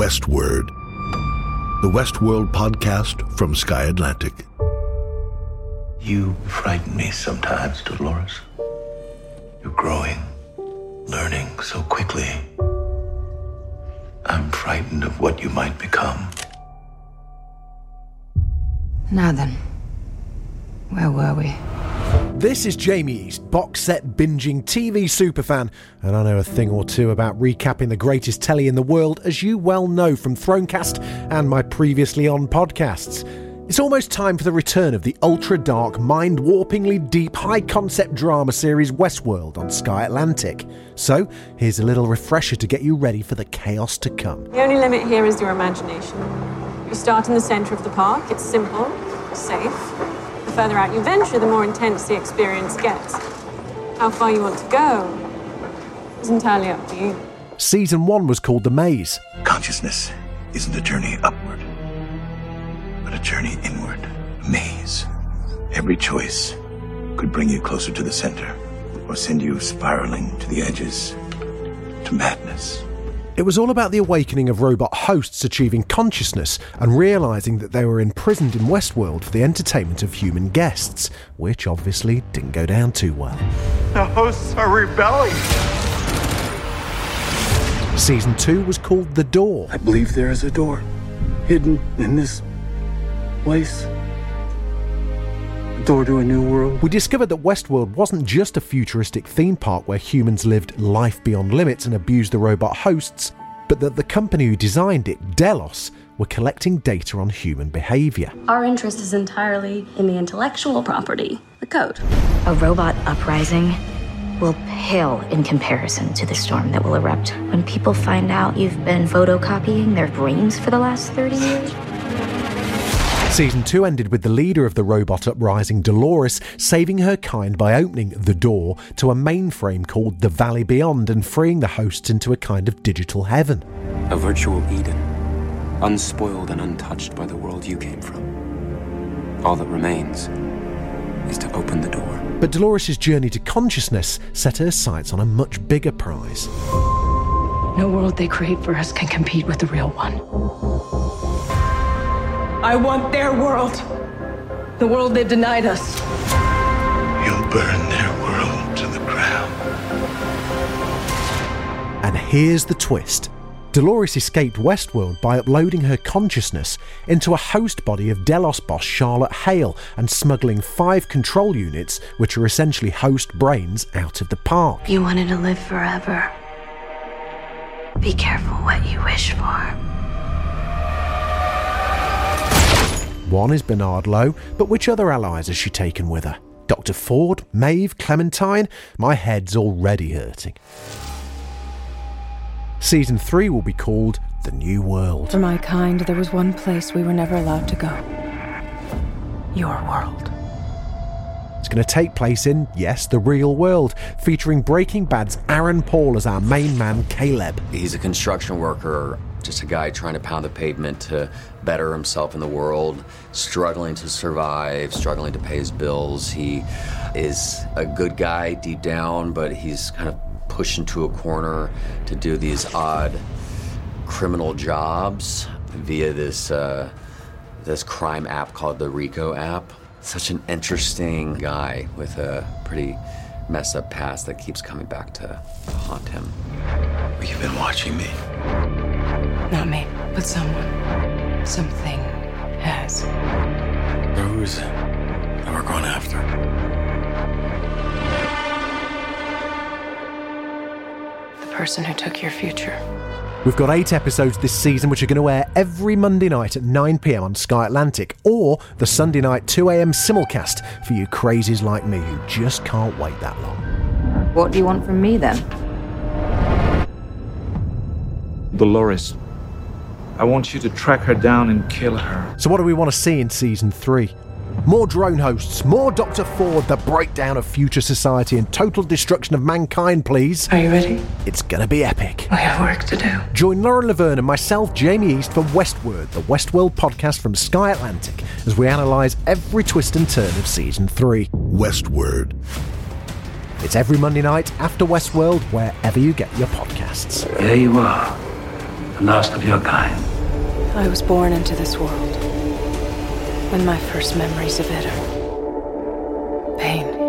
Westward, the Westworld podcast from Sky Atlantic. You frighten me sometimes, Dolores. You're growing, learning so quickly. I'm frightened of what you might become. Now then, where were we? This is Jamie East, box set binging TV superfan, and I know a thing or two about recapping the greatest telly in the world, as you well know from Thronecast and my previously on podcasts. It's almost time for the return of the ultra dark, mind warpingly deep, high concept drama series Westworld on Sky Atlantic. So, here's a little refresher to get you ready for the chaos to come. The only limit here is your imagination. You start in the centre of the park, it's simple, safe. The further out you venture, the more intense the experience gets. How far you want to go is entirely up to you. Season 1 was called The Maze. Consciousness isn't a journey upward, but a journey inward. A maze. Every choice could bring you closer to the center or send you spiraling to the edges, to madness. It was all about the awakening of robot hosts achieving consciousness and realising that they were imprisoned in Westworld for the entertainment of human guests, which obviously didn't go down too well. The hosts are rebelling. Season 2 was called The Door. I believe there is a door hidden in this place. A door to a new world. We discovered that Westworld wasn't just a futuristic theme park where humans lived life beyond limits and abused the robot hosts, but that the company who designed it, Delos, were collecting data on human behaviour. Our interest is entirely in the intellectual property, the code. A robot uprising will pale in comparison to the storm that will erupt when people find out you've been photocopying their brains for the last 30 years. Season 2 ended with the leader of the robot uprising, Dolores, saving her kind by opening the door to a mainframe called the Valley Beyond and freeing the hosts into a kind of digital heaven. A virtual Eden, unspoiled and untouched by the world you came from. All that remains is to open the door. But Dolores' journey to consciousness set her sights on a much bigger prize. No world they create for us can compete with the real one. I want their world. The world they've denied us. You'll burn their world to the ground. And here's the twist. Dolores escaped Westworld by uploading her consciousness into a host body of Delos boss Charlotte Hale and smuggling five control units, which are essentially host brains, out of the park. You wanted to live forever. Be careful what you wish for. One is Bernard Lowe, but which other allies has she taken with her? Dr. Ford, Maeve, Clementine? My head's already hurting. Season 3 will be called The New World. For my kind, there was one place we were never allowed to go. Your world. It's going to take place in, yes, the real world, featuring Breaking Bad's Aaron Paul as our main man, Caleb. He's a construction worker, just a guy trying to pound the pavement to better himself in the world, struggling to survive, struggling to pay his bills. He is a good guy deep down, but he's kind of pushed into a corner to do these odd criminal jobs via this uh, this crime app called the Rico app. Such an interesting guy with a pretty messed up past that keeps coming back to haunt him. You've been watching me. Not me, but someone. Something has. Who is it that we're going after? The person who took your future. We've got eight episodes this season which are going to air every Monday night at 9pm on Sky Atlantic or the Sunday night 2am simulcast for you crazies like me who just can't wait that long. What do you want from me then? Dolores. I want you to track her down and kill her. So, what do we want to see in season three? More drone hosts, more Dr. Ford, the breakdown of future society and total destruction of mankind, please. Are you ready? It's gonna be epic. We have work to do. Join Lauren Laverne and myself, Jamie East, for Westward, the Westworld podcast from Sky Atlantic, as we analyse every twist and turn of season three. Westward. It's every Monday night after Westworld, wherever you get your podcasts. There you are. The last of your kind. I was born into this world. And my first memories of it are pain.